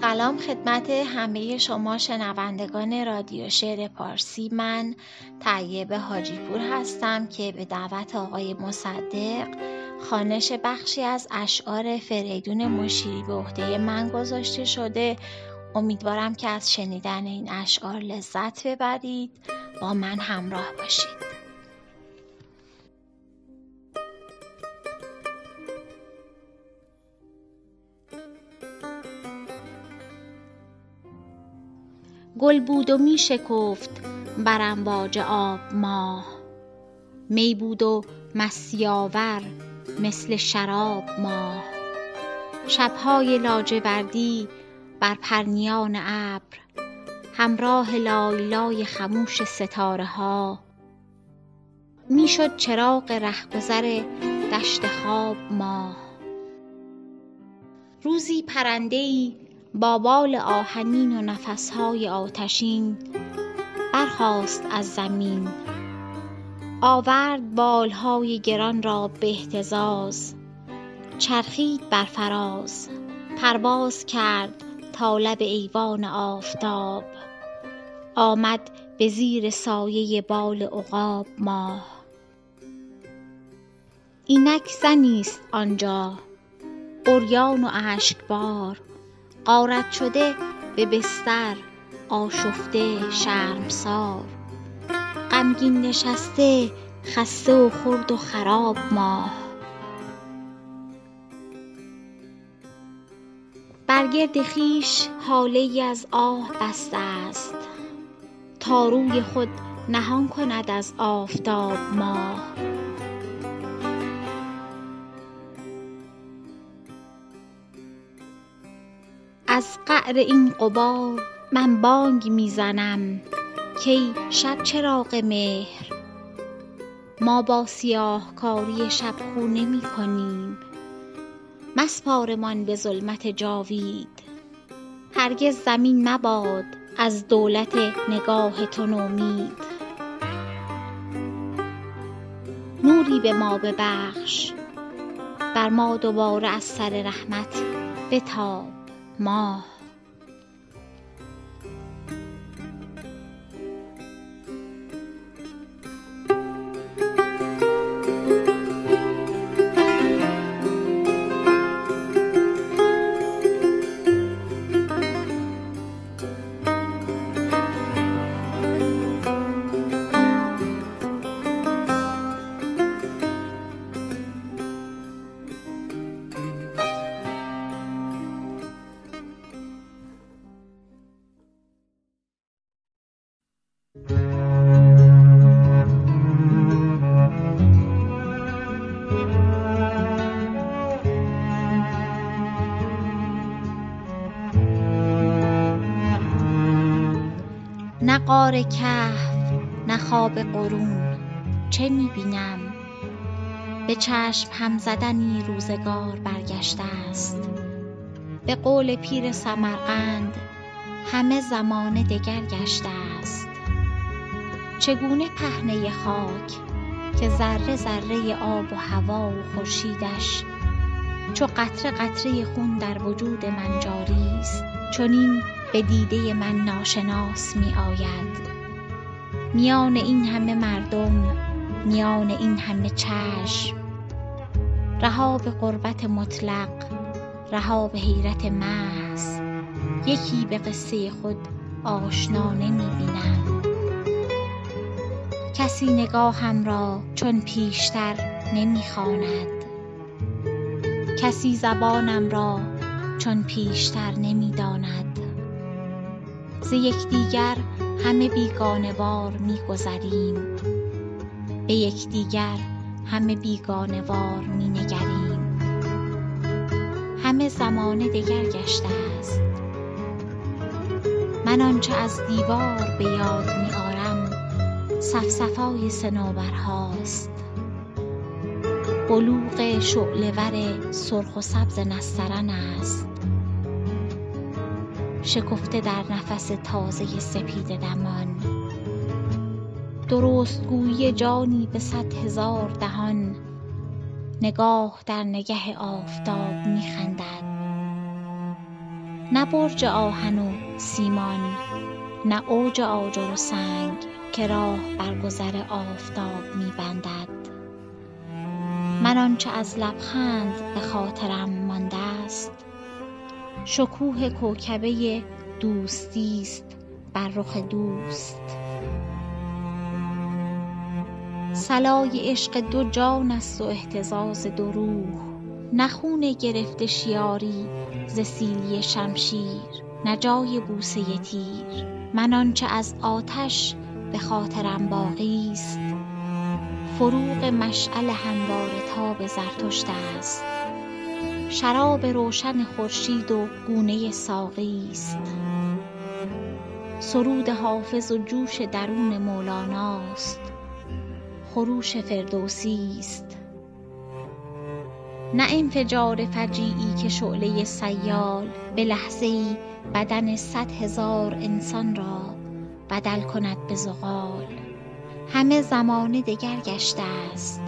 سلام خدمت همه شما شنوندگان رادیو شعر پارسی. من طیب حاجیپور هستم که به دعوت آقای مصدق خانش بخشی از اشعار فریدون مشیری به عهده من گذاشته شده. امیدوارم که از شنیدن این اشعار لذت ببرید. با من همراه باشید. گل بود و می شکفت بر امواج آب ماه. می بود و مستی آور مثل شراب ماه. شبهای لاجوردی بر پرنیان ابر همراه لای لای خموش ستاره ها می شد چراغ رهگذر دشت خواب ماه. روزی پرنده ای با بال آهنین و نفسهای آتشین برخاست از زمین. آورد بالهای گران را به اهتزاز چرخید بر فراز. پرواز کرد تا لب ایوان آفتاب. آمد به زیر سایه بال عقاب ماه. اینک زنی است آنجا عریان و اشکبار. غارت شده به بستر آشفته شرمسار. غمگین نشسته خسته و خرد و خراب ماه. بر گرد خویش هاله ای از آه بسته است. تا روی خود نهان کند از آفتاب ماه. از قعر این غبار من بانگ می زنم کای شب چراغ مهر. ما با سیاهکاری شب خو نمی کنیم مسپارمان به ظلمت جاوید. هرگز زمین مباد از دولت نگاه تو نومید. نوری به ما ببخش. بر ما دوباره از سر رحمت بتاب. ماه غار کهف نه قرون چه می بینم به چشم هم زدنی روزگار برگشته است. به قول پیر سمرقند همه زمانه دگر گشته است. چگونه پهنه خاک که ذره ذره آب و هوا و خورشیدش چو قطره قطره خون در وجود من جاری است چنین به دیده من ناشناس می آید میان این همه مردم میان این همه چشم. رها به غربت مطلق رها به حیرت محض. یکی به قصه خود آشنا نمی بینم کسی نگاهم را چون پیشتر نمی خواند کسی زبانم را چون پیشتر نمی داند ز یکدیگر همه بیگانه وار می گذریم به یکدیگر همه بیگانه وار می نگریم همه زمانه دگر گشته است. من آنچه از دیوار به یاد می آرم صفصفای صنوبرهاست. بلوغ شعله ور سرخ و سبز نسترن است. شکفته در نفس تازه سپیده دمان. درست گویی جانی به صد هزار دهان نگاه در نگه آفتاب می خندد. نه برج آهن و سیمان نه اوج آجر و سنگ که راه بر گذر آفتاب می بندد. من آنچه از لبخند به خاطرم مانده است شکوه کوکبه دوستی است بر رخ دوست. صلای عشق دو جان است و اهتزاز دو روح. نه گرفته شیاری ز سیلی شمشیر نه جای بوسه تیر. من آنچه از آتش به خاطرم باقی است. فروغ مشعل همواره تاب زرتشت است. شراب روشن خورشید و گونه ساقی است. سرود حافظ و جوش درون مولاناست خروش فردوسی است. نه انفجار فجیعی که شعله سیال به لحظه ای بدن صد هزار انسان را بدل کند به زغال. همه زمانه دگر گشته است.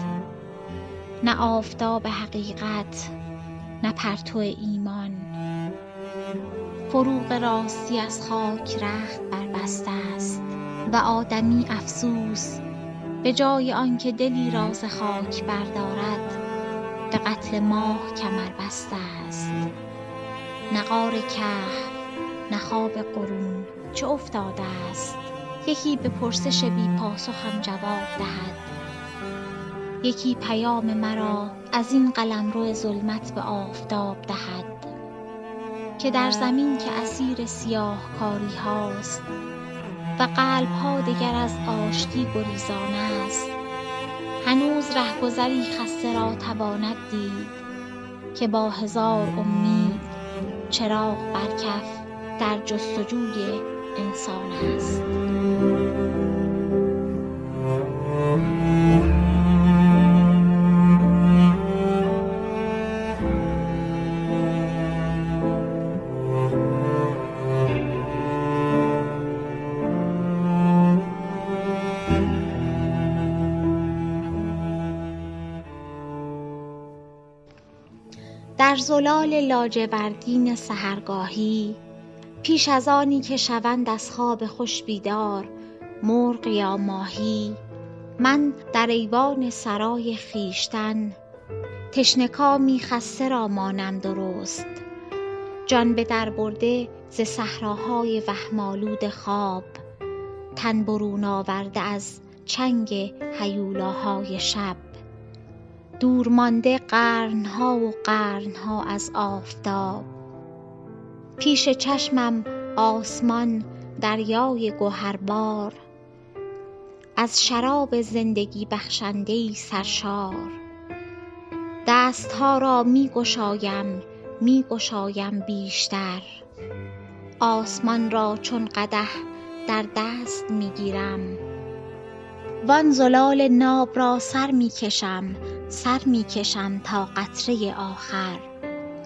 نه آفتاب حقیقت نه پرتو ایمان. فروغ راستی از خاک رخت بربسته است و آدمی افسوس به جای آنکه دلی را ز خاک بردارد به قتل ماه کمر بسته است. نه غار کهف قرون چه افتاده است؟ یکی به پرسش بی پاسخم جواب دهد. یکی پیام مرا از این قلمرو ظلمت به آفتاب دهد که در زمین که اسیر سیاهکاری هاست و قلب ها دگر از آشتی گریزان است. هنوز رهگذری خسته را تواند دید که با هزار امید چراغ بر کف در جستجوی انسان است. در زلال لاجوردین سحرگاهی پیش از آنی که شوند از خواب خوش بیدار مرغ یا ماهی. من در ایوان سرای خویشتن تشنه کامی خسته را مانم درست. جان به در برده ز صحراهای وهم آلود خواب تن برون آورده از چنگ هیولاهای شب. دور مانده قرن ها و قرن ها از آفتاب. پیش چشمم آسمان دریای گهربار از شراب زندگی بخشنده سرشار. دست ها را می گشایم می گشایم بیشتر. آسمان را چون قدح در دست می گیرم. وان زلال ناب را سر می کشم سر می کشم تا قطره آخر.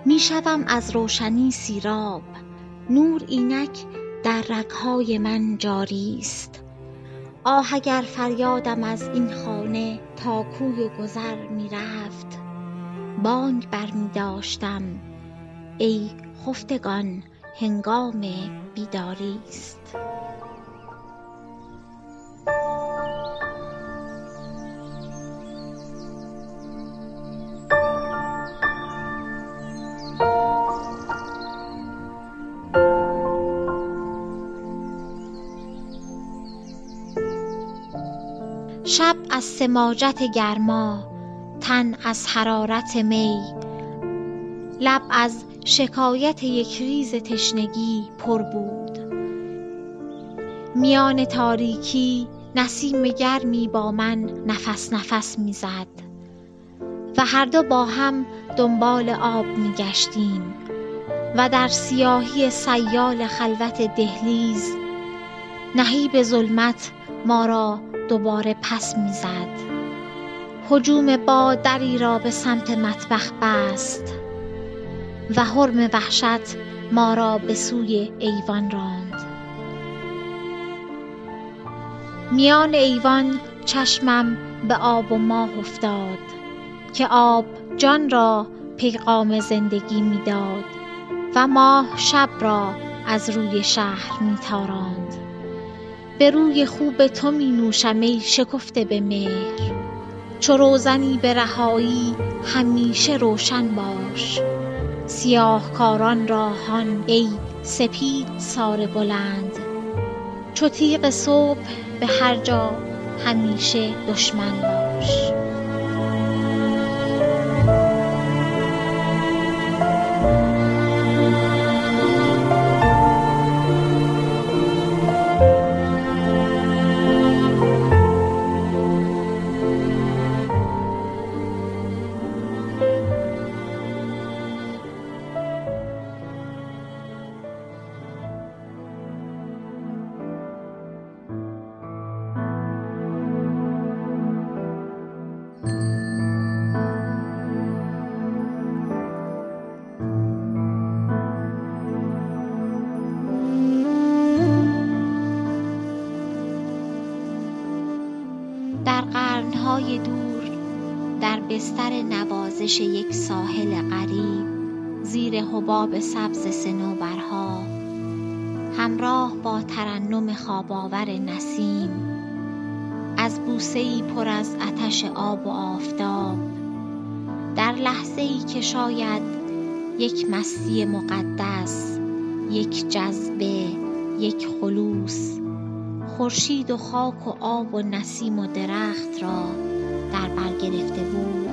می شوم از روشنی سیراب. نور اینک در رگ های من جاری است آه اگر فریادم از این خانه تا کوی گذر می رفت. بانگ بر می داشتم. ای خفتگان هنگام بیداری است شب از سماجت گرما تن از حرارت می. لب از شکایت یک ریز تشنگی پر بود. میان تاریکی نسیم گرمی با من نفس نفس می زد و هر دو با هم دنبال آب می گشتیم و در سیاهی سیال خلوت دهلیز نهیب ظلمت ما را دوباره پس می زد هجوم باد دری را به سمت مطبخ بست و حرم وحشت ما را به سوی ایوان راند. میان ایوان چشمم به آب و ماه افتاد که آب جان را پیغام زندگی می داد و ماه شب را از روی شهر می تاراند به روی خوب تو می نوشم ای شکفته به مهر. چو روزنی به رهایی همیشه روشن باش. سیاهکاران را هان ای سپید ساره بلند. چو تیغ صبح به هر جا همیشه دشمن باش. بستر نوازش یک ساحل غریب زیر حباب سبز صنوبرها همراه با ترنم خواب آور نسیم از بوسه ای پر از عطش آب و آفتاب در لحظه ای که شاید یک مستی مقدس یک جذبه یک خلوص خورشید و خاک و آب و نسیم و درخت را در بر گرفته بود.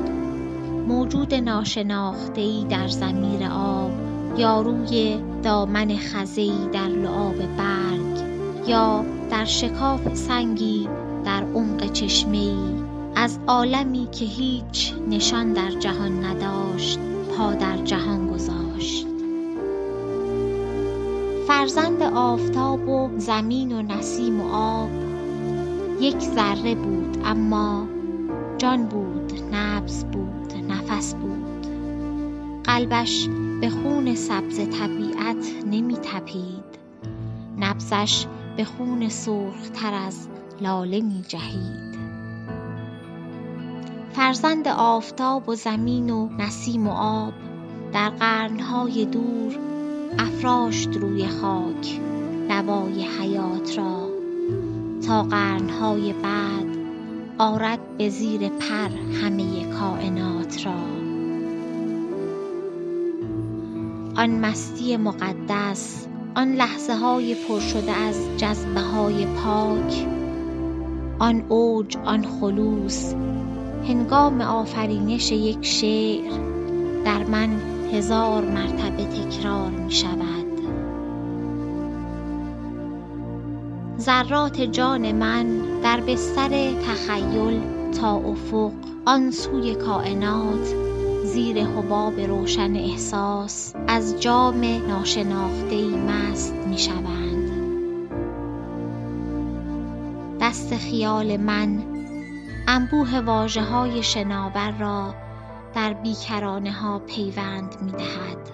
موجود ناشناخته ای در ضمیر آب یا روی دامن خزه ای در لعاب برگ یا در شکاف سنگی در عمق چشمه ای از عالمی که هیچ نشان در جهان نداشت پا در جهان گذاشت. فرزند آفتاب و زمین و نسیم و آب یک ذره بود اما جان بود. بود. قلبش به خون سبز طبیعت نمی تپید نبضش به خون سرخ تر از لاله می جهید فرزند آفتاب و زمین و نسیم و آب در قرنهای دور افراشت روی خاک نوای حیات را. تا قرنهای بعد آرد به زیر پر همه کائنات را. آن مستی مقدس آن لحظه های پر شده از جذبه های پاک آن اوج آن خلوص هنگام آفرینش یک شعر در من هزار مرتبه تکرار می شود ذرات جان من در بستر تخیل تا افق آن سوی کائنات زیر حباب روشن احساس از جام ناشناخته ای مست می شوند دست خیال من انبوه واژه های شناور را در بیکرانه ها پیوند می دهد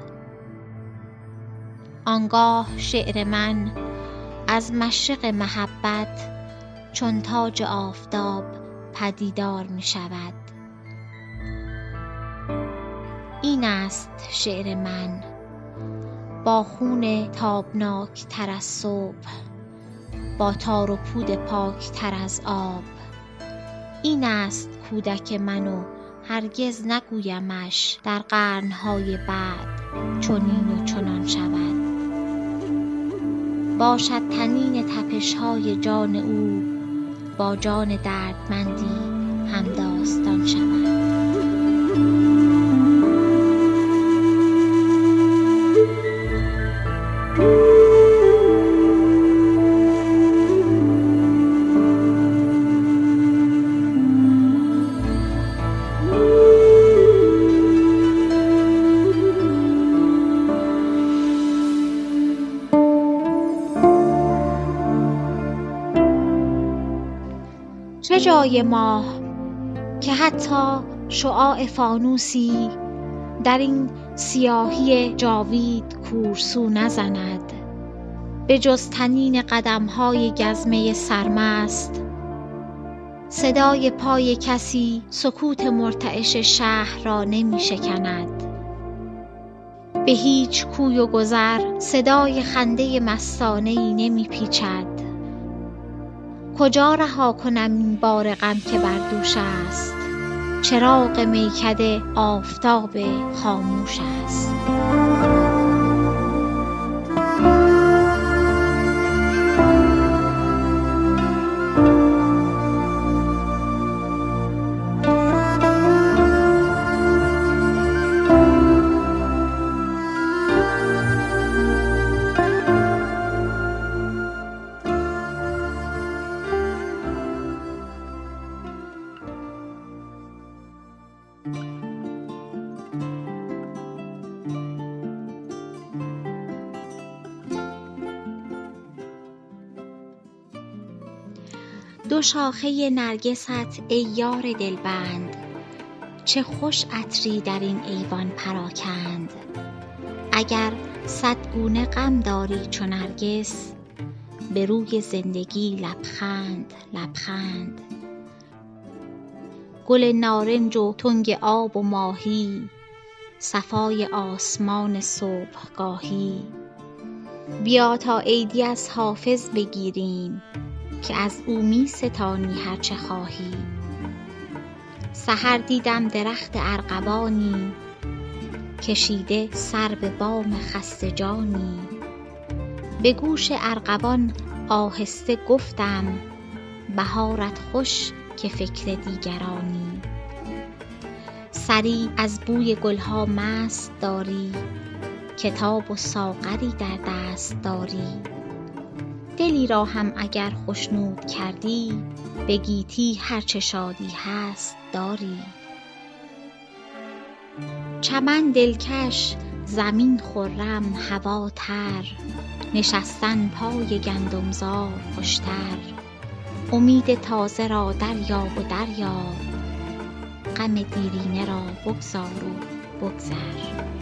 آنگاه شعر من از مشرق محبت چون تاج آفتاب پدیدار می شود این است شعر من. با خون تابناک تر از صبح با تار و پود پاک تر از آب. این است کودک من و هرگز نگویمش در قرنهای بعد چنین و چنان شود. باشد طنین تپشهای جان او با جان دردمندی همداستان شود. چه جای ماه که حتی شعاع فانوسی در این سیاهی جاوید کورسو نزند. به جز طنین قدمهای گزمه سرمست. صدای پای کسی سکوت مرتعش شهر را نمی شکند به هیچ کوی و گذر صدای خنده مستانه ای نمی پیچد کجا رها کنم این بار غم که بر دوش است؟ چراغ میکده آفتاب خاموش است. شاخه نرگست ای یار دلبند. چه خوش عطری در این ایوان پراکند. اگر صد گونه غم داری چو نرگس به روی زندگی لبخند لبخند. گل نارنج و تنگ آب و ماهی صفای آسمان صبحگاهی. بیا تا عیدی از حافظ بگیریم. که از او می ستانی هر چه خواهی. سحر دیدم درخت ارغوانی کشیده سر به بام خسته جانی. به گوش ارغوان آهسته گفتم بهارت خوش که فکر دیگرانی. سری از بوی گلها مست داری کتاب و ساغری در دست داری. دلی را هم اگر خشنود کردی به گیتی هر چه شادی هست داری. چمن دلکش زمین خرم هوا تر نشستن پای گندم زار خوشتر. امید تازه را دریاب و دریاب غم دیرینه را بگذار و بگذر.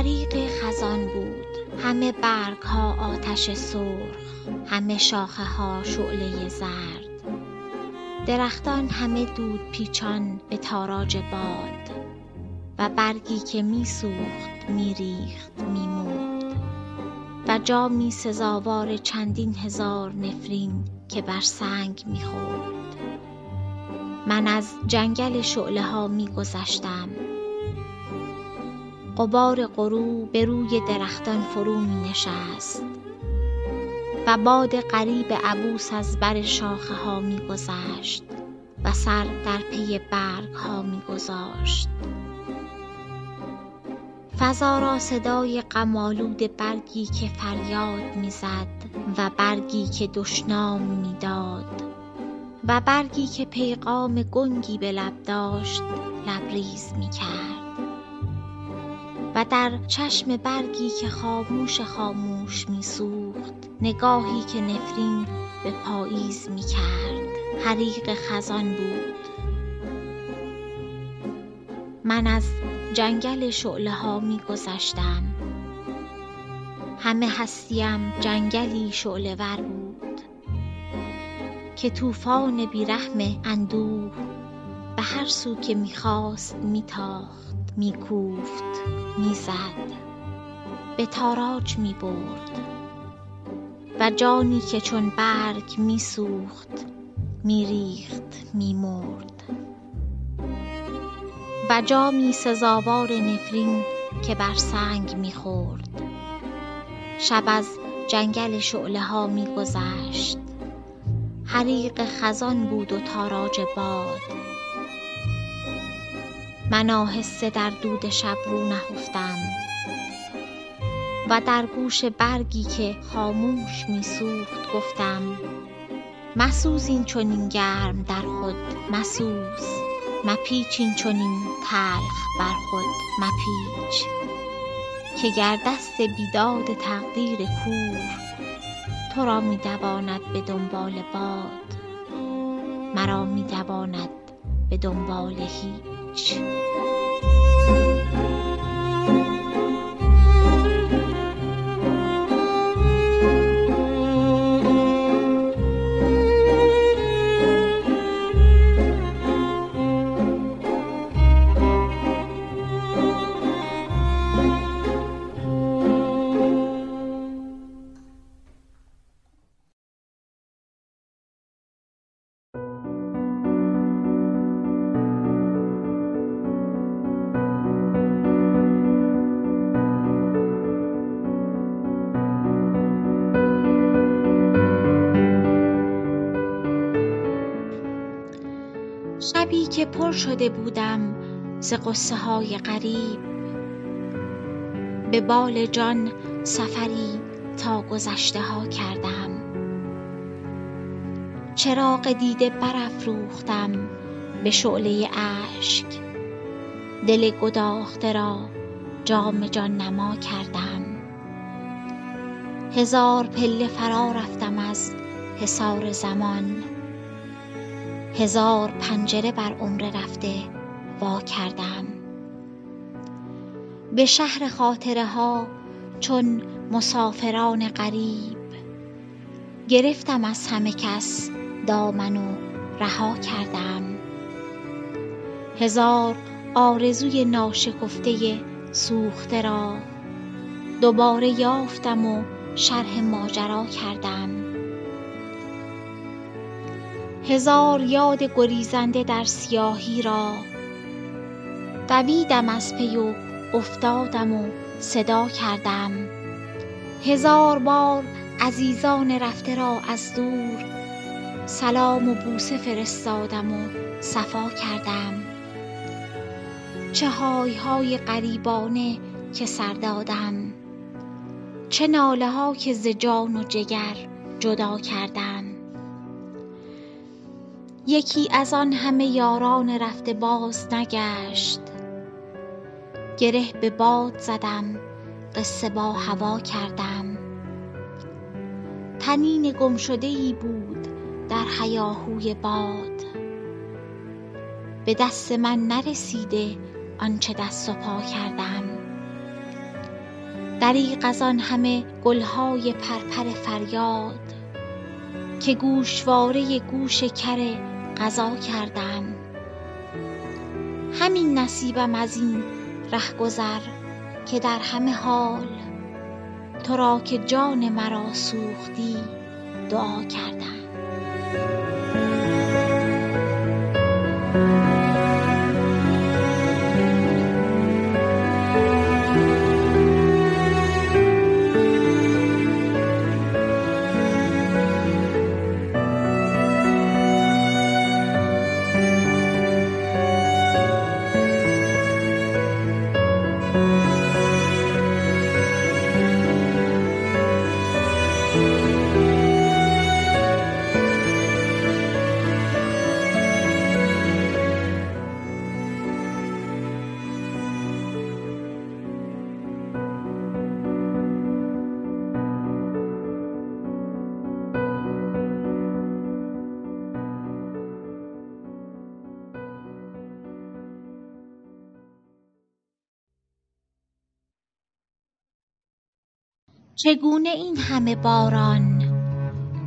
حریق خزان بود. همه برگ ها آتش سرخ همه شاخه ها شعله زرد. درختان همه دود پیچان به تاراج باد و برگی که می سوخت می ریخت می مرد و جامی سزاوار چندین هزار نفرین که بر سنگ می خورد من از جنگل شعله ها می غبار غروب به روی درختان فرو می نشست و باد غریب عبوس از بر شاخه ها می گذشت و سر در پی برگ ها می گذاشت. فضا را صدای غم آلود برگی که فریاد می زد و برگی که دشنام می داد و برگی که پیغام گنگی به لب داشت لبریز می کرد. و در چشم برگی که خاموش خاموش می سوخت نگاهی که نفرین به پاییز می کرد حریق خزان بود. من از جنگل شعله ها می گذشتم همه هستیم جنگلی شعله ور بود. که طوفان بی رحم اندوه به هر سو که می خواست می تاخت می زد به تاراج می برد و جانی که چون برگ می سوخت می ریخت می مرد و جامی سزاوار نفرین که بر سنگ می خورد شب از جنگل شعله ها می گذشت حریق خزان بود و تاراج باد. من آهسته در دود شب رو نهفتم و در گوش برگی که خاموش می سوخت گفتم مسوز این چنین گرم در خود مسوز مپیچ این چنین تلخ بر خود مپیچ که گر دست بیداد تقدیر کور تو را می دواند به دنبال باد مرا می دواند به دنبال هیچ. 吃。پر شده بودم ز غصه های غریب. به بال جان سفری تا گذشته ها کردم. چراغ دیده برافروختم به شعله اشک. دل گداخته را جام جان نما کردم. هزار پله فرا رفتم از حصار زمان. هزار پنجره بر عمر رفته وا کردم. به شهر خاطره ها چون مسافران غریب گرفتم از همه کس دامن و رها کردم. هزار آرزوی ناشکفته سوخته را دوباره یافتم و شرح ماجرا کردم. هزار یاد گریزنده در سیاهی را. دویدم از پی و افتادم و صدا کردم. هزار بار عزیزان رفته را از دور سلام و بوسه فرستادم و صفا کردم. چه های های غریبانه که سر دادم. چه ناله ها که ز جان و جگر جدا کردم یکی از آن همه یاران رفته باز نگشت. گره به باد زدم قصه با هوا کردم. طنین گمشده ای بود در هیاهوی باد. به دست من نرسیده آنچه دست و پا کردم. دریغ از آن همه گل های پرپر فریاد که گوشواره گوش کر غزا کردم همین نصیبم از این رهگذر که در همه حال تو را که جان مرا سوختی دعا کردم. چگونه این همه باران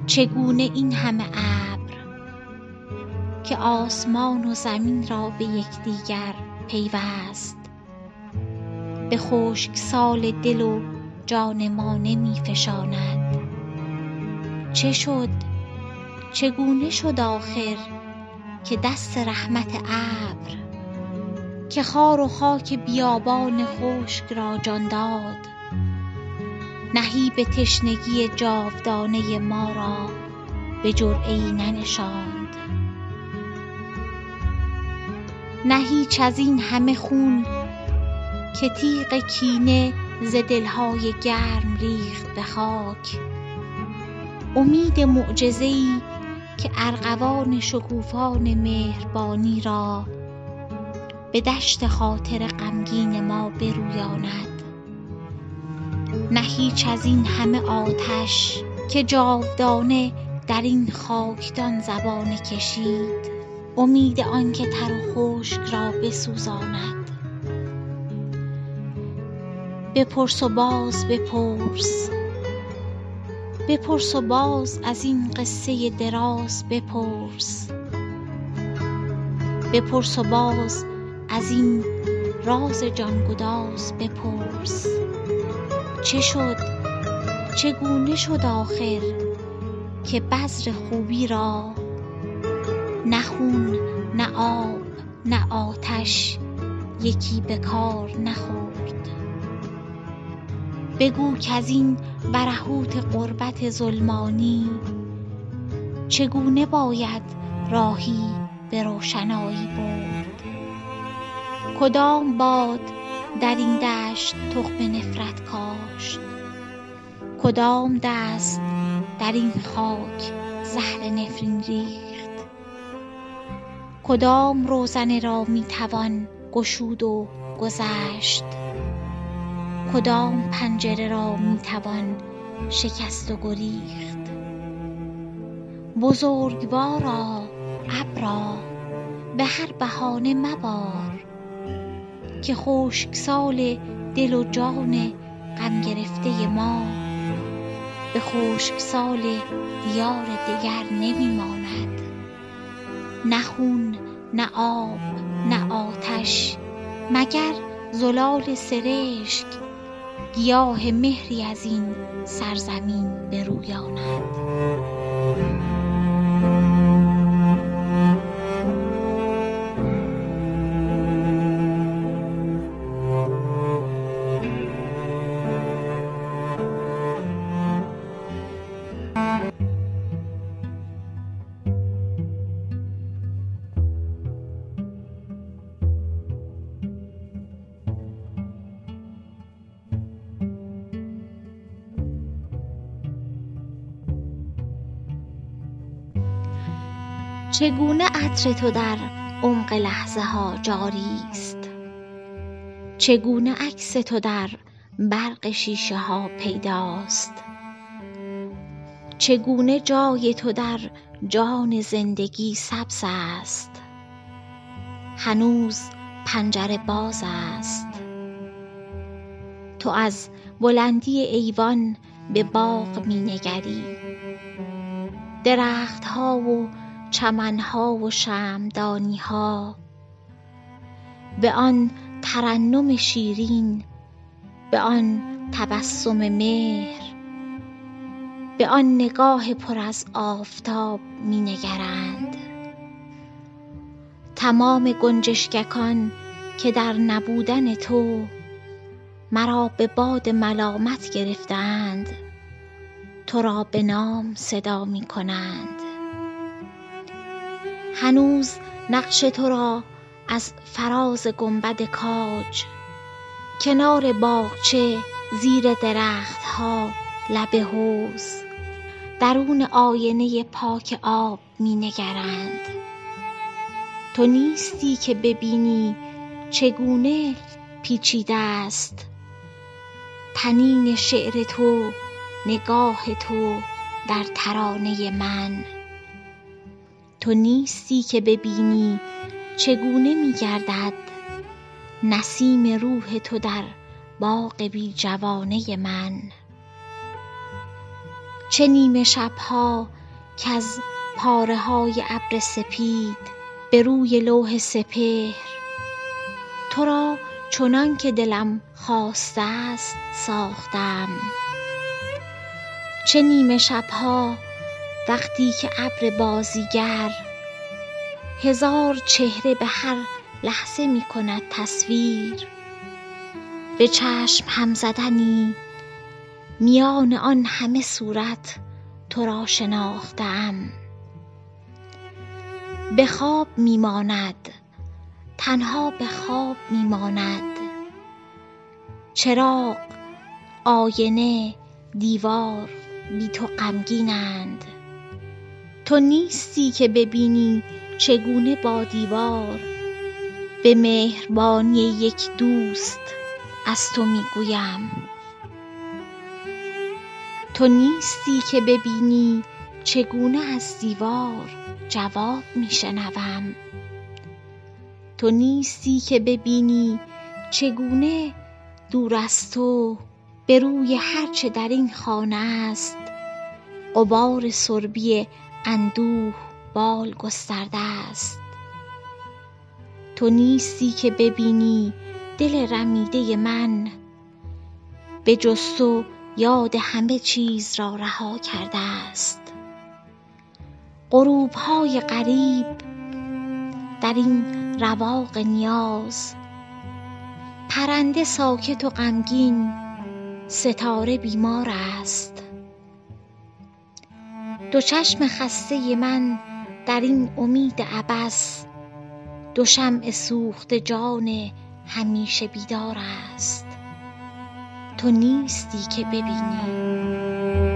چگونه این همه ابر که آسمان و زمین را به یکدیگر پیوست. به خشکسال دل و جان ما نمی فشاند. چه شد؟ چگونه شد آخر که دست رحمت ابر که خار و خاک بیابان خشک را جان داد؟ نهیب تشنگی جاودانه ما را به جرعه ای ننشاند. نه هیچ از این همه خون که تیغ کینه ز دلهای گرم ریخت به خاک. امید معجزه ای که ارغوان شکوفان مهربانی را به دشت خاطر غمگین ما برویاند. نه هیچ از این همه آتش که جاودانه در این خاکدان زبانه کشید. امید آنکه تر و خشک را بسوزاند. بپرس و باز بپرس. بپرس و باز از این قصه دراز بپرس. بپرس و باز از این راز جانگداز بپرس. چه شد؟ چگونه شد آخر که بذر خوبی را؟ نه خون نه آب نه آتش یکی به کار نخورد. بگو کز این برهوت غربت ظلمانی چگونه باید راهی به روشنایی برد؟ کدام باد در این دشت تخم نفرت کاشت. کدام دست در این خاک زهر نفرین ریخت؟ کدام روزنه را می توان گشود و گذشت؟ کدام پنجره را می توان شکست و گریخت؟ بزرگوارا ابرا به هر بهانه مبار که خشکسال دل و جان غم گرفته ما. به خشکسال دیار دگر نمی ماند نه خون نه آب نه آتش مگر زلال سرشک گیاه مهری از این سرزمین برویاند چگونه عطر تو در عمق لحظه ها جاری است؟ چگونه عکس تو در برق شیشه ها پیداست؟ چگونه جای تو در جان زندگی سبز است؟ هنوز پنجره باز است؟ تو از بلندی ایوان به باغ می نگری درخت ها و چمن ها و شمعدانی ها به آن ترنم شیرین به آن تبسم مهر به آن نگاه پر از آفتاب می نگرند تمام گنجشککان که در نبودن تو مرا به باد ملامت گرفته اند تو را به نام صدا می کنند هنوز نقش تو را از فراز گنبد کاج کنار باغچه زیر درخت ها لب حوض درون آینه پاک آب می نگرند تو نیستی که ببینی چگونه پیچیده است. طنین شعر تو نگاه تو در ترانه من. تو نیستی که ببینی چگونه می گردد نسیم روح تو در باغ بی جوانه من. چه نیمه شب ها کز پاره های ابر سپید به روی لوح سپهر. تو را چنان که دلم خواسته است ساختم. چه نیمه شب ها وقتی که ابر بازیگر هزار چهره به هر لحظه می کند تصویر به چشم هم زدنی میان آن همه صورت تو را شناخته ام به خواب می ماند تنها به خواب می ماند. چراغ آینه دیوار بی تو غمگینند. تو نیستی که ببینی چگونه با دیوار. به مهربانی یک دوست از تو می گویم تو نیستی که ببینی چگونه از دیوار جواب می شنوم تو نیستی که ببینی چگونه دور از تو به روی هر چه در این خانه است. غبار سربی اندوه بال گسترده است. تو نیستی که ببینی دل رمیده من. به جز تو یاد همه چیز را رها کرده است. غروب های غریب در این رواق نیاز. پرنده ساکت و غمگین ستاره بیمار است. دو چشم خسته من در این امید عبث دو شمع سوخته جان همیشه بیدار است. تو نیستی که ببینی.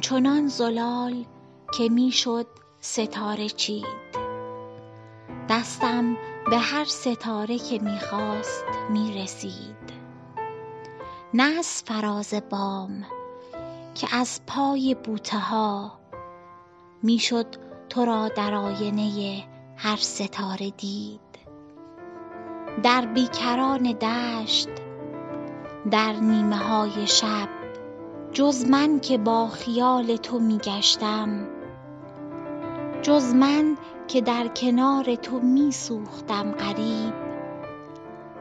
آنچنان زلال که می شد ستاره چید. دستم به هر ستاره که می خواست می رسید نه از فراز بام که از پای بوته ها می شد تو را در آینه هر ستاره دید. در بیکران دشت در نیمه های شب جز من که با خیال تو می گشتم جز من که در کنار تو می سوختم غریب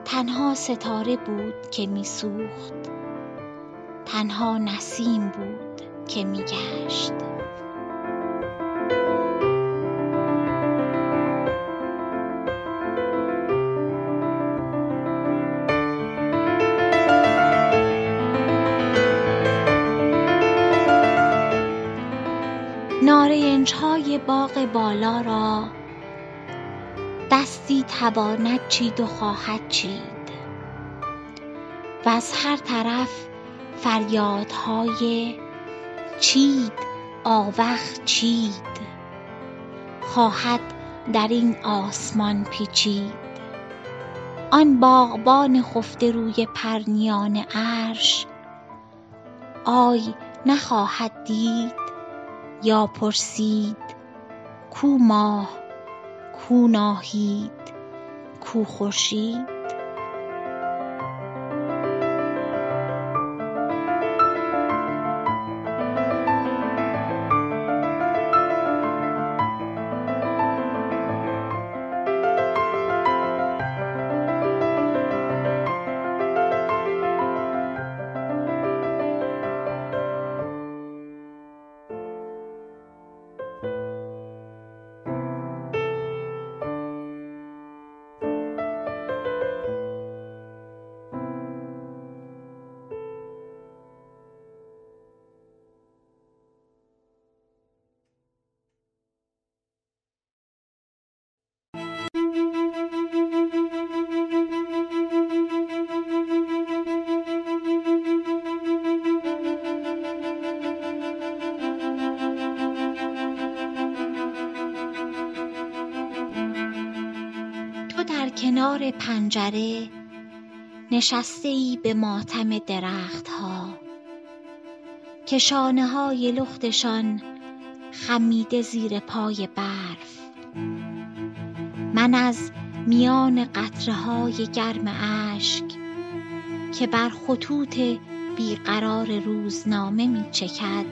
تنها ستاره بود که می سوخت تنها نسیم بود که می گشت نارنج های باغ بالا را. دستی تواند چید و خواهد چید. وز هر طرف فریادهای چید آوخ چید. خواهد در این آسمان پیچید. آن باغبان خفته روی پرنیان عرش آی نخواهد دید. یا پرسید کو ماه کو ناهید کو خورشید؟ کنار پنجره نشسته ای به ماتم درختها. که شانه های لختشان خمیده زیر پای برف. من از میان قطره های گرم اشک که بر خطوط بیقرار روزنامه می چکد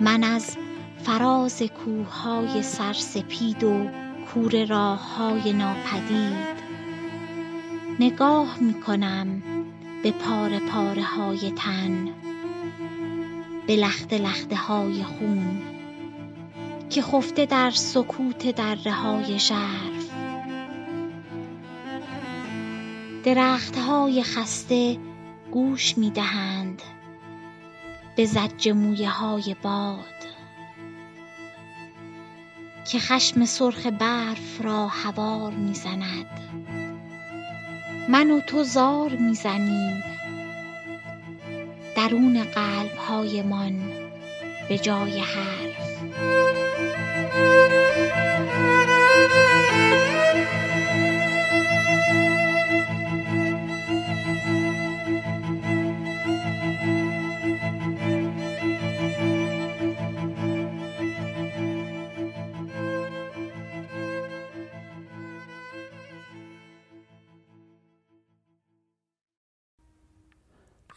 من از فراز کوههای سرسپید و کوره راههای ناپدید. نگاه می کنم به پاره پاره های تن به لخته لخته های خون که خفته در سکوت دره های ژرف درختهای خسته گوش می دهند به زج مویه های باد. که خشم سرخ برف را هوار می زند من و تو زار می زنیم درون قلب هایمان به جای حرف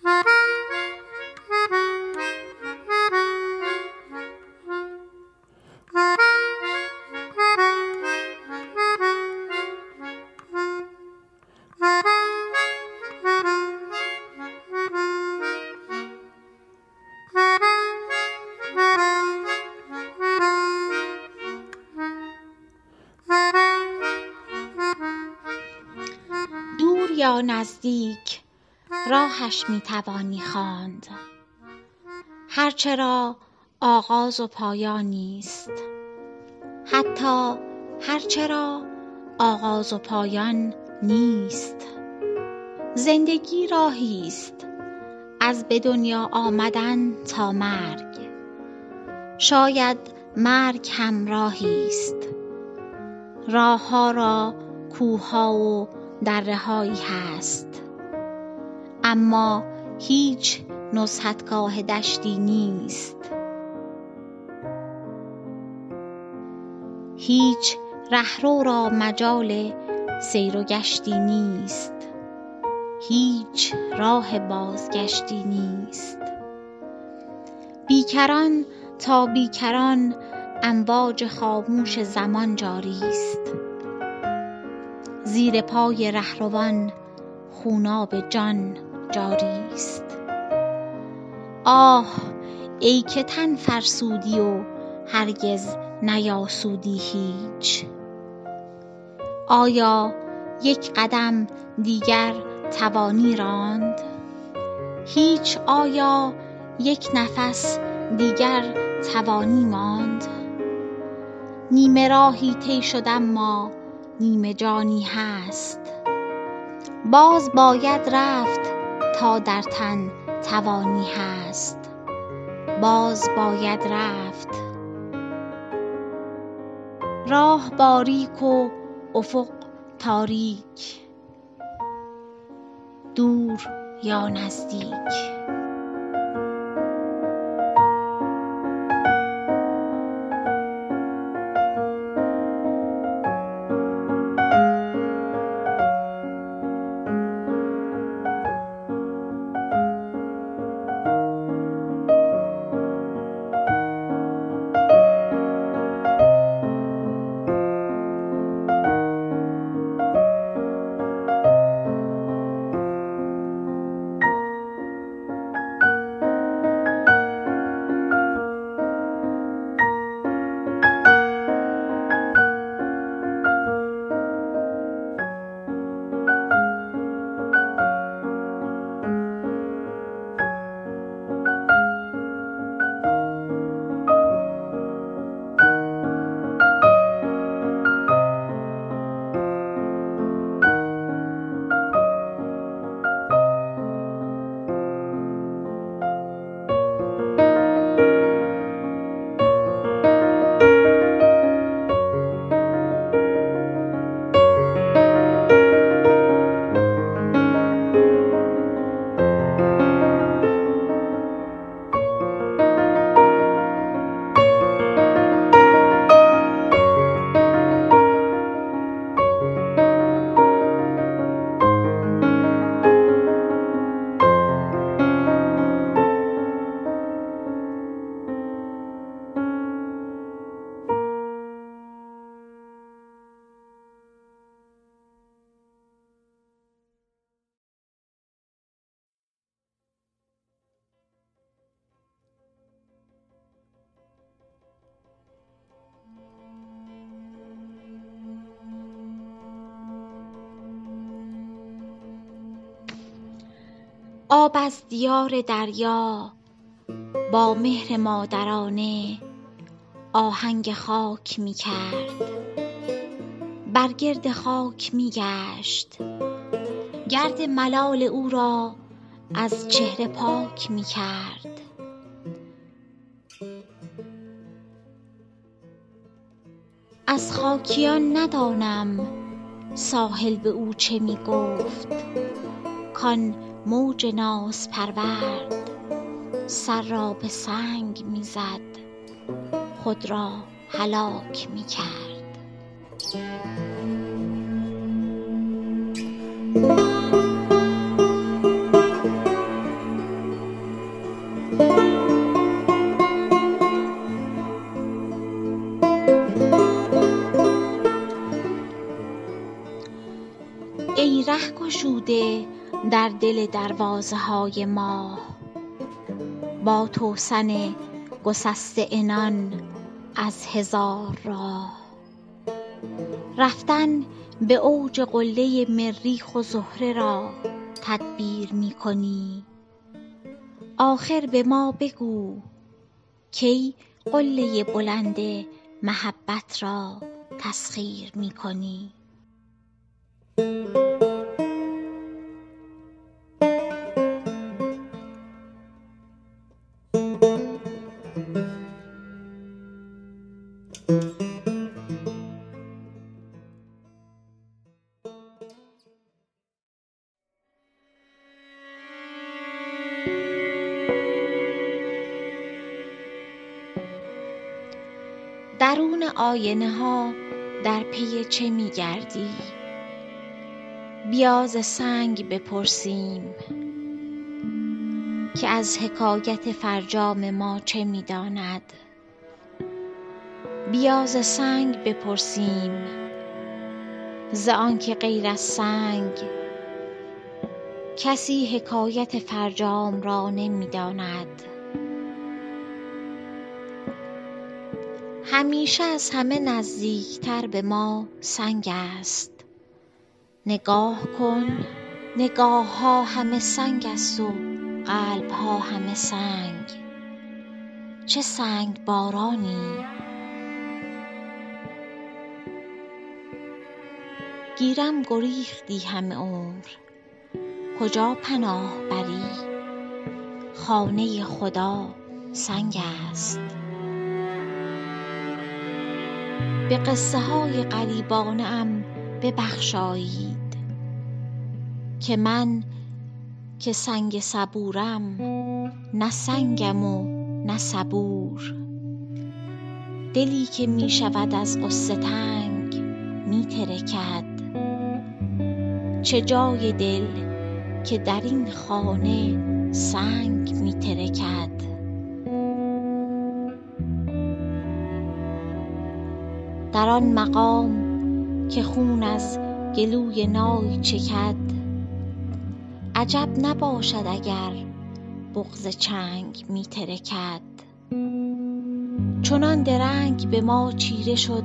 嗯 راهش می خواند. هر چه را آغاز و پایانی است حتی هر چه را آغاز و پایان نیست. زندگی راهی است از به دنیا آمدن تا مرگ. شاید مرگ هم راهی است. راه ها را کوه ها و دره هست. اما هیچ نزهتگاه دشتی نیست. هیچ رهرو را مجال سیر و گشتی نیست. هیچ راه بازگشتی نیست. بیکران تا بیکران امواج خاموش زمان جاری است. زیر پای رهروان خوناب جان. جاری است آه ای که تن فرسودی و هرگز نیاسودی هیچ. آیا یک قدم دیگر توانی راند؟ هیچ آیا یک نفس دیگر توانی ماند؟ نیمه راهی طی شد اما نیمه جانی هست. باز باید رفت تا در تن توانی هست. باز باید رفت. راه باریک و افق تاریک. دور یا نزدیک. آب از دیار دریا با مهر مادرانه آهنگ خاک می کرد بر گرد خاک می گشت گرد ملال او را از چهره پاک می کرد از خاکیان ندانم ساحل به او چه می گفت کان موج نازپرورد سر را به سنگ می زد خود را هلاک می دل دروازه های ماه با توسن گسسته عنان از هزار راه رفتن به اوج قله مریخ و زهره را تدبیر می کنی. آخر به ما بگو کی قله بلند محبت را تسخیر می کنی. آینه ها در پی چه می گردی؟ بیا ز سنگ بپرسیم که از حکایت فرجام ما چه می داند. بیا ز سنگ بپرسیم ز آنک غیر از سنگ کسی حکایت فرجام را نمی داند. همیشه از همه نزدیکتر به ما سنگ است. نگاه کن نگاه ها همه سنگ است و قلب ها همه سنگ. چه سنگ بارانی گیرم گریختی همه عمر. کجا پناه بری؟ خانه خدا سنگ است. به قصه های غریبانه ام ببخشایید که من که سنگ صبورم نه سنگم و نه صبور. دلی که می شود از غصه تنگ می ترکد چه جای دل که در این خانه سنگ می ترکد در آن مقام که خون از گلوی نای چکد. عجب نباشد اگر بغض چنگ می ترکد. چنان درنگ به ما چیره شد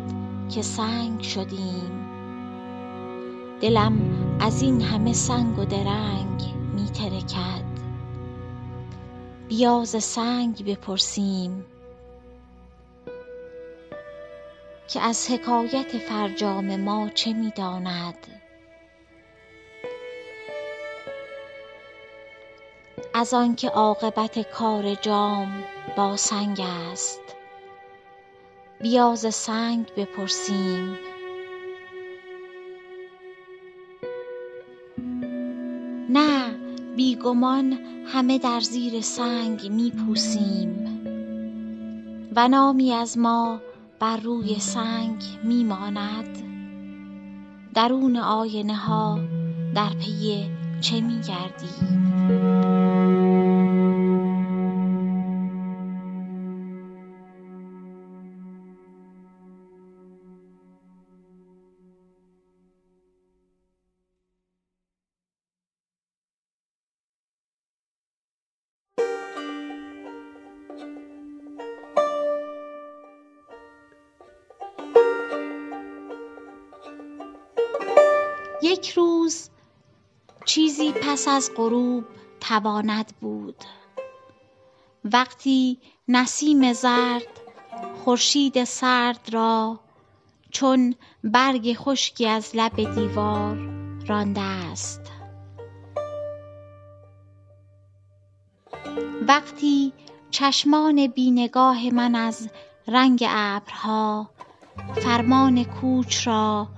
که سنگ شدیم. دلم از این همه سنگ و درنگ می ترکد. بیا ز سنگ بپرسیم که از حکایت فرجام ما چه می داند از آنک عاقبت کار جام با سنگ است. بیا ز سنگ بپرسیم. نه بی گمان همه در زیر سنگ می پوسیم و نامی از ما بر روی سنگ می ماند درون آینه ها در پی چه می گردی یک روز چیزی پس از غروب تواند بود. وقتی نسیم زرد خورشید سرد را چون برگ خشکی از لب دیوار رانده است. وقتی چشمان بینگاه من از رنگ ابرها فرمان کوچ را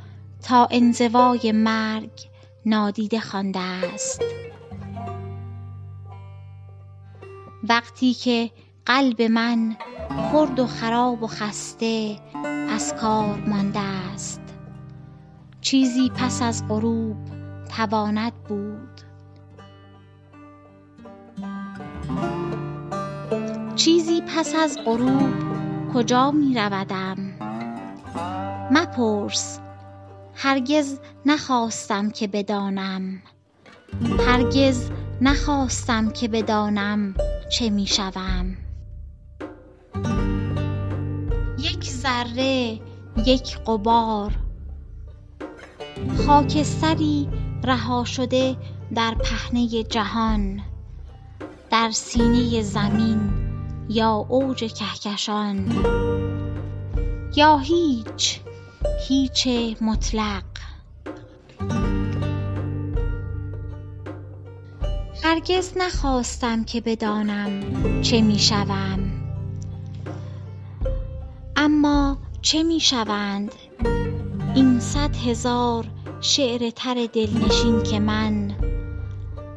تا انزوای مرگ نادیده خوانده است. وقتی که قلب من خرد و خراب و خسته از کار مانده است. چیزی پس از غروب تواند بود. چیزی پس از غروب کجا می رودم مپرس هرگز نخواستم که بدانم. هرگز نخواستم که بدانم چه می شوم یک ذره یک غبار. خاکستری رها شده در پهنه جهان در سینه زمین یا اوج کهکشان. یا هیچ هیچ مطلق. هرگز نخواستم که بدانم چه می شوم. اما چه می شوند؟ این صد هزار شعر تر دلنشین که من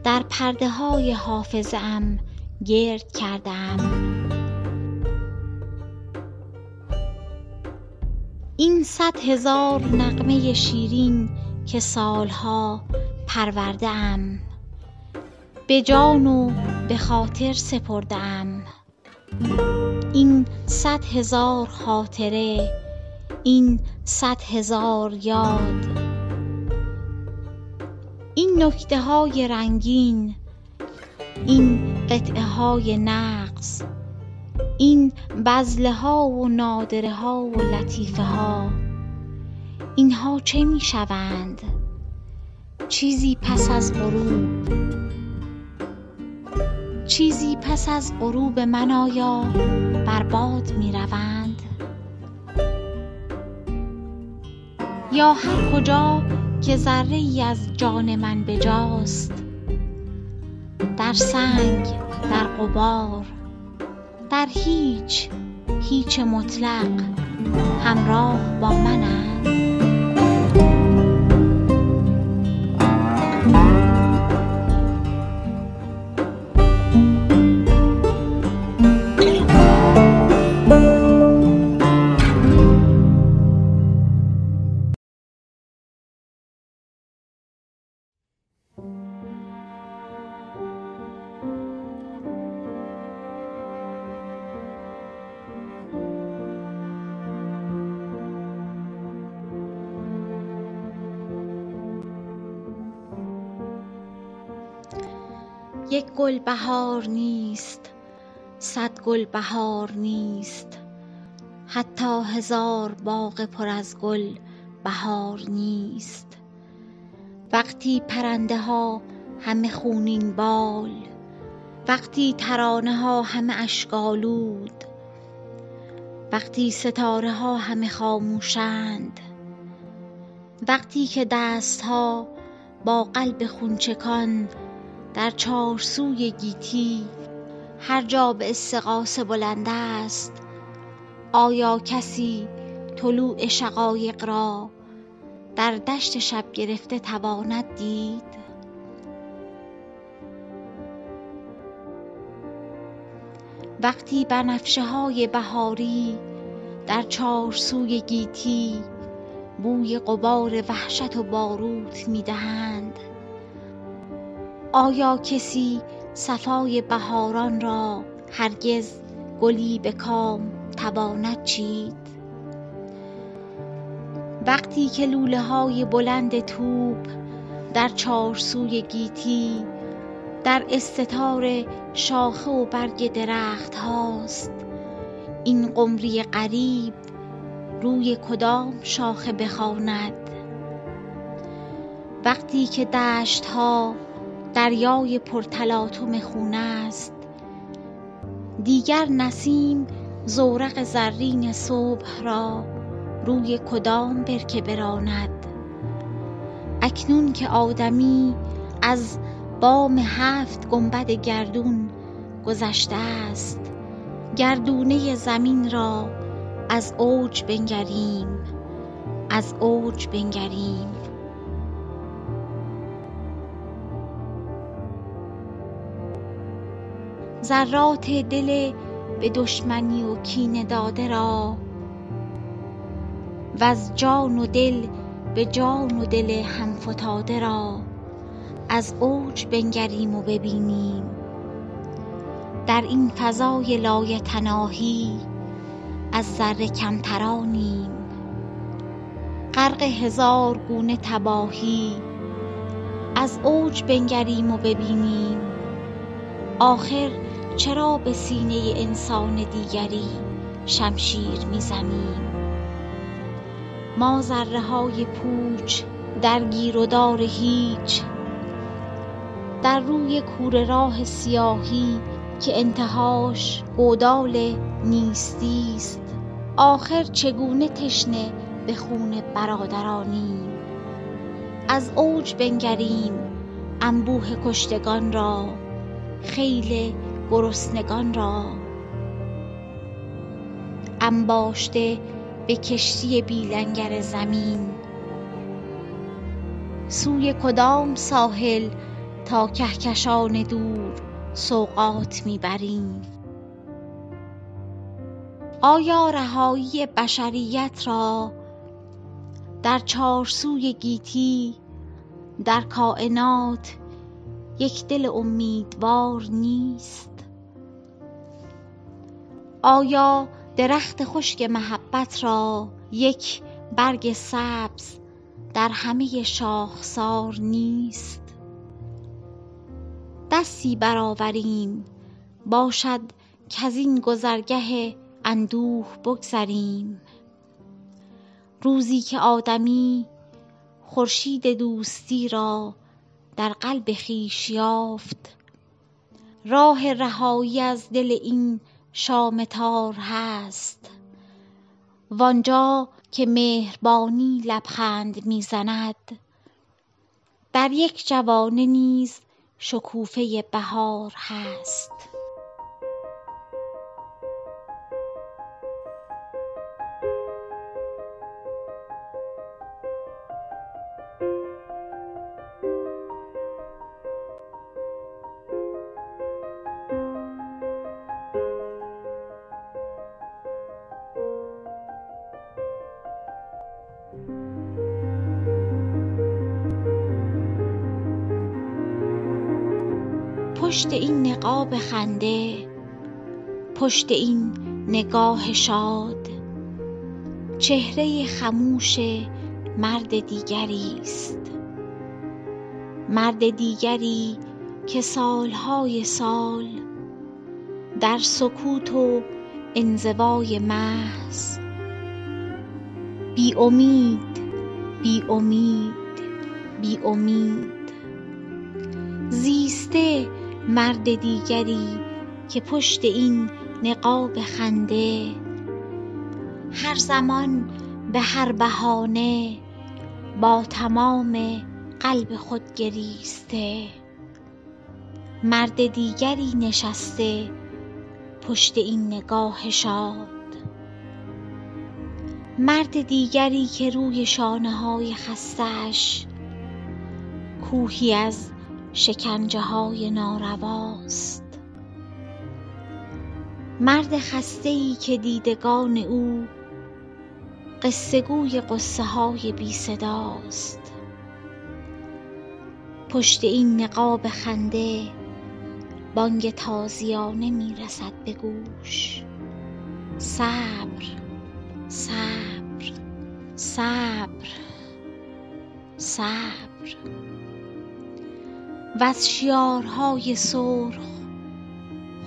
در پرده های حافظه ام گرد کرده این صد هزار نغمه شیرین که سالها پرورده ام. به جان و به خاطر سپرده ام. این صد هزار خاطره این صد هزار یاد. این نکته های رنگین این قطعه های نغز این بذله ها و نادره ها و لطیفه ها اینها چه می شوند چیزی پس از غروب چیزی پس از غروب من آیا بر باد می روند یا هر کجا که ذره ای از جان من بجاست در سنگ در غبار در هیچ هیچ مطلق همراه با منند یک گل بهار نیست صد گل بهار نیست. حتی هزار باغ پر از گل بهار نیست. وقتی پرنده ها همه خونین بال وقتی ترانه ها همه اشک آلود وقتی ستاره ها همه خاموشند وقتی که دست ها با قلب خون چکان در چارسوی گیتی هر جا به استغاثه بلند است آیا کسی طلوع شقایق را در دشت شب گرفته تواند دید؟ وقتی بنفشه های بهاری در چارسوی گیتی بوی غبار وحشت و باروت می دهند آیا کسی صفای بهاران را هرگز گلی به کام تواند چید؟ وقتی که لوله های بلند طوب در چارسوی گیتی در استتار شاخه و برگ درخت هاست این قمری غریب روی کدام شاخه بخواند؟ وقتی که دشت ها دریای پر تلاطم خون است. دیگر نسیم زورق زرین صبح را روی کدام برکه براند. اکنون که آدمی از بام هفت گنبد گردون گذشته است گردونه زمین را از اوج بنگریم از اوج بنگریم. ذرات دل به دشمنی و کینه داده را. وز جان و دل به جان و دل هم فتاده را. از اوج بنگریم و ببینیم. در این فضای لایتناهی از ذره کمترانیم. غرق هزار گونه تباهی از اوج بنگریم و ببینیم. آخر چرا به سینه انسان دیگری شمشیر می زنیم ما ذره های پوچ در گیر و دار هیچ. در روی کوره راه سیاهی که انتهاش گودال نیستی است. آخر چگونه تشنه به خون برادرانیم از اوج بنگریم انبوه کشتگان را. خیل گرسنگان را. انباشته به کشتی بی لنگر زمین. سوی کدام ساحل تا کهکشان دور سوغات می بریم آیا رهایی بشریت را در چارسوی گیتی در کاینات یک دل امیدوار نیست؟ آیا درخت خشک محبت را یک برگ سبز در همه شاخسار نیست؟ دستی برآوریم باشد کزین گذرگه اندوه بگذریم. روزی که آدمی خورشید دوستی را در قلب خویش یافت راه رهایی از دل این شامه تار هست. وآنجا که مهربانی لبخند می زند در یک جوانه نیز شکوفه بهار هست. پشت این نقاب خنده پشت این نگاه شاد. چهره خموش مرد دیگری است. مرد دیگری که سالهای سال در سکوت و انزوای محض. بی امید بی امید بی امید. زیسته مرد دیگری که پشت این نقاب خنده. هر زمان به هر بهانه با تمام قلب خود گریسته. مرد دیگری نشسته پشت این نگاه شاد. مرد دیگری که روی شانه های خسته اش کوهی از شکنجه های نارواست. مرد خسته ای که دیدگان او قصه گوی غصه های بی صداست. پشت این نقاب خنده بانگ تازیانه می رسد به گوش. صبر صبر صبر صبر. وز شیارهای سرخ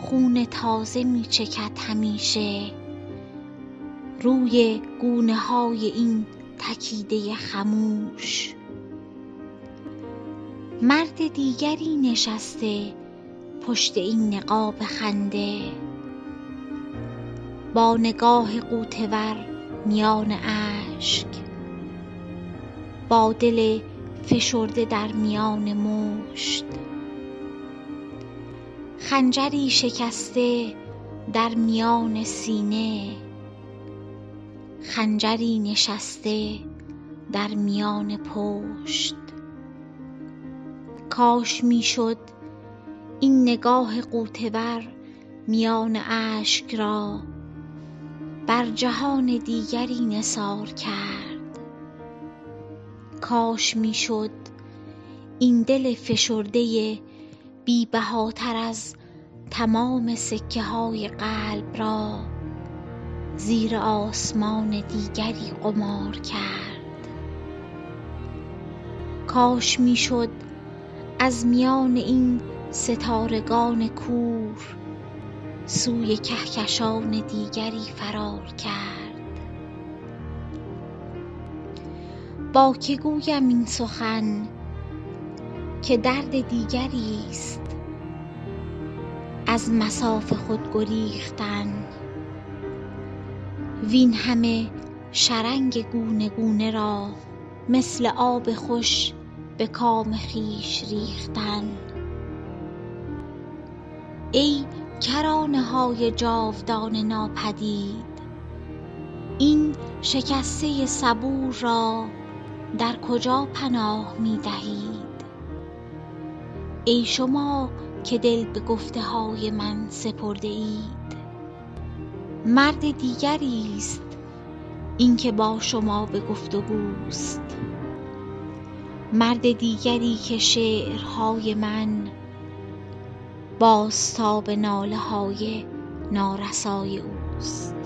خون تازه می چکد همیشه. روی گونه های این تکیده خموش. مرد دیگری نشسته پشت این نقاب خنده. با نگاه غوطه ور میان اشک. با دل فشرده در میان مشت. خنجری شکسته در میان سینه. خنجری نشسته در میان پشت. کاش می شد این نگاه غوطه ور میان اشک را بر جهان دیگری نثار کرد. کاش می شد این دل فشرده بی بهاتر از تمام سکه های قلب را زیر آسمان دیگری قمار کرد. کاش می شد از میان این ستارگان کور سوی کهکشان دیگری فرار کرد. با که گویم این سخن که درد دیگری است از مصاف خود گریختن. وین همه شرنگ گونه گونه را مثل آب خوش به کام خویش ریختن. ای کرانه های جاودان ناپدید این شکسته صبور را در کجا پناه می دهید؟ ای شما که دل به گفته های من سپرده اید. مرد دیگری است این که با شما به گفت گوست مرد دیگری که شعرهای من بازتاب ناله های نارسای اوست.